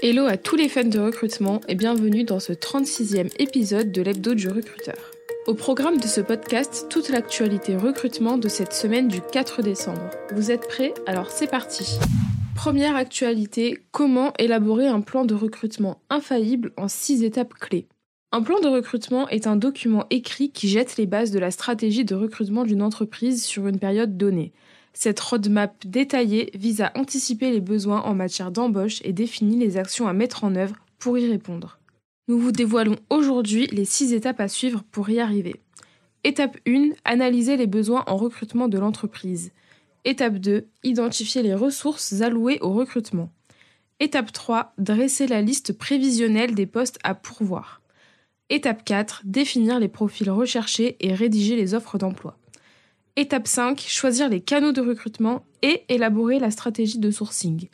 Hello à tous les fans de recrutement et bienvenue dans ce 36e épisode de l'hebdo du recruteur. Au programme de ce podcast, toute l'actualité recrutement de cette semaine du 4 décembre. Vous êtes prêts? Alors c'est parti Première actualité, comment élaborer un plan de recrutement infaillible en 6 étapes clés? Un plan de recrutement est un document écrit qui jette les bases de la stratégie de recrutement d'une entreprise sur une période donnée. Cette roadmap détaillée vise à anticiper les besoins en matière d'embauche et définit les actions à mettre en œuvre pour y répondre. Nous vous dévoilons aujourd'hui les six étapes à suivre pour y arriver. Étape 1, analyser les besoins en recrutement de l'entreprise. Étape 2, identifier les ressources allouées au recrutement. Étape 3, dresser la liste prévisionnelle des postes à pourvoir. Étape 4, définir les profils recherchés et rédiger les offres d'emploi. Étape 5, choisir les canaux de recrutement et élaborer la stratégie de sourcing.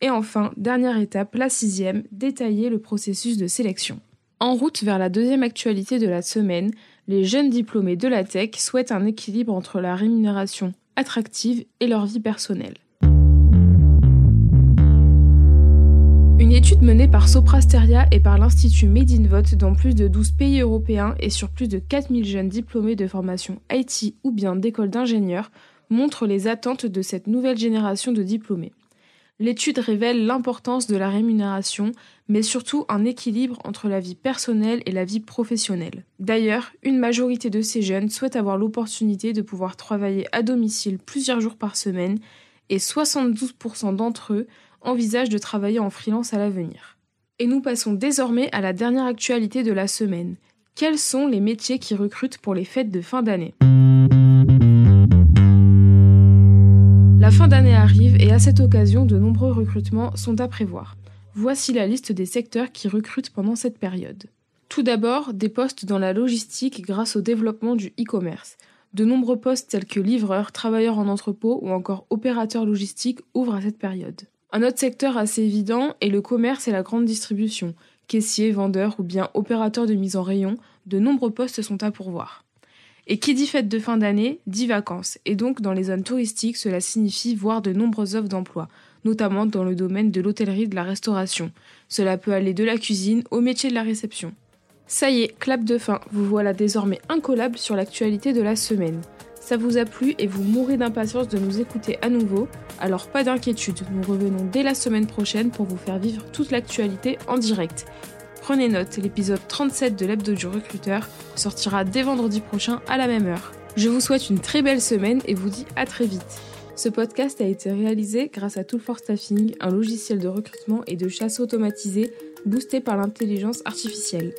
Et enfin, dernière étape, la sixième, détailler le processus de sélection. En route vers la deuxième actualité de la semaine, les jeunes diplômés de la tech souhaitent un équilibre entre la rémunération attractive et leur vie personnelle. Étude menée par Soprasteria et par l'Institut Made in Vote dans plus de 12 pays européens et sur plus de 4000 jeunes diplômés de formation IT ou bien d'école d'ingénieurs montre les attentes de cette nouvelle génération de diplômés. L'étude révèle l'importance de la rémunération, mais surtout un équilibre entre la vie personnelle et la vie professionnelle. D'ailleurs, une majorité de ces jeunes souhaitent avoir l'opportunité de pouvoir travailler à domicile plusieurs jours par semaine, et 72% d'entre eux envisage de travailler en freelance à l'avenir. Et nous passons désormais à la dernière actualité de la semaine. Quels sont les métiers qui recrutent pour les fêtes de fin d'année? La fin d'année arrive et à cette occasion, de nombreux recrutements sont à prévoir. Voici la liste des secteurs qui recrutent pendant cette période. Tout d'abord, des postes dans la logistique grâce au développement du e-commerce. De nombreux postes tels que livreurs, travailleurs en entrepôt ou encore opérateurs logistiques ouvrent à cette période. Un autre secteur assez évident est le commerce et la grande distribution. Caissiers, vendeurs ou bien opérateurs de mise en rayon, de nombreux postes sont à pourvoir. Et qui dit fête de fin d'année, dit vacances. Et donc dans les zones touristiques, cela signifie voir de nombreuses offres d'emploi, notamment dans le domaine de l'hôtellerie et de la restauration. Cela peut aller de la cuisine au métier de la réception. Ça y est, clap de fin, vous voilà désormais incollable sur l'actualité de la semaine. Ça vous a plu et vous mourrez d'impatience de nous écouter à nouveau, alors pas d'inquiétude, nous revenons dès la semaine prochaine pour vous faire vivre toute l'actualité en direct. Prenez note, l'épisode 37 de l'hebdo du recruteur sortira dès vendredi prochain à la même heure. Je vous souhaite une très belle semaine et vous dis à très vite. Ce podcast a été réalisé grâce à Tool for Staffing, un logiciel de recrutement et de chasse automatisé boosté par l'intelligence artificielle.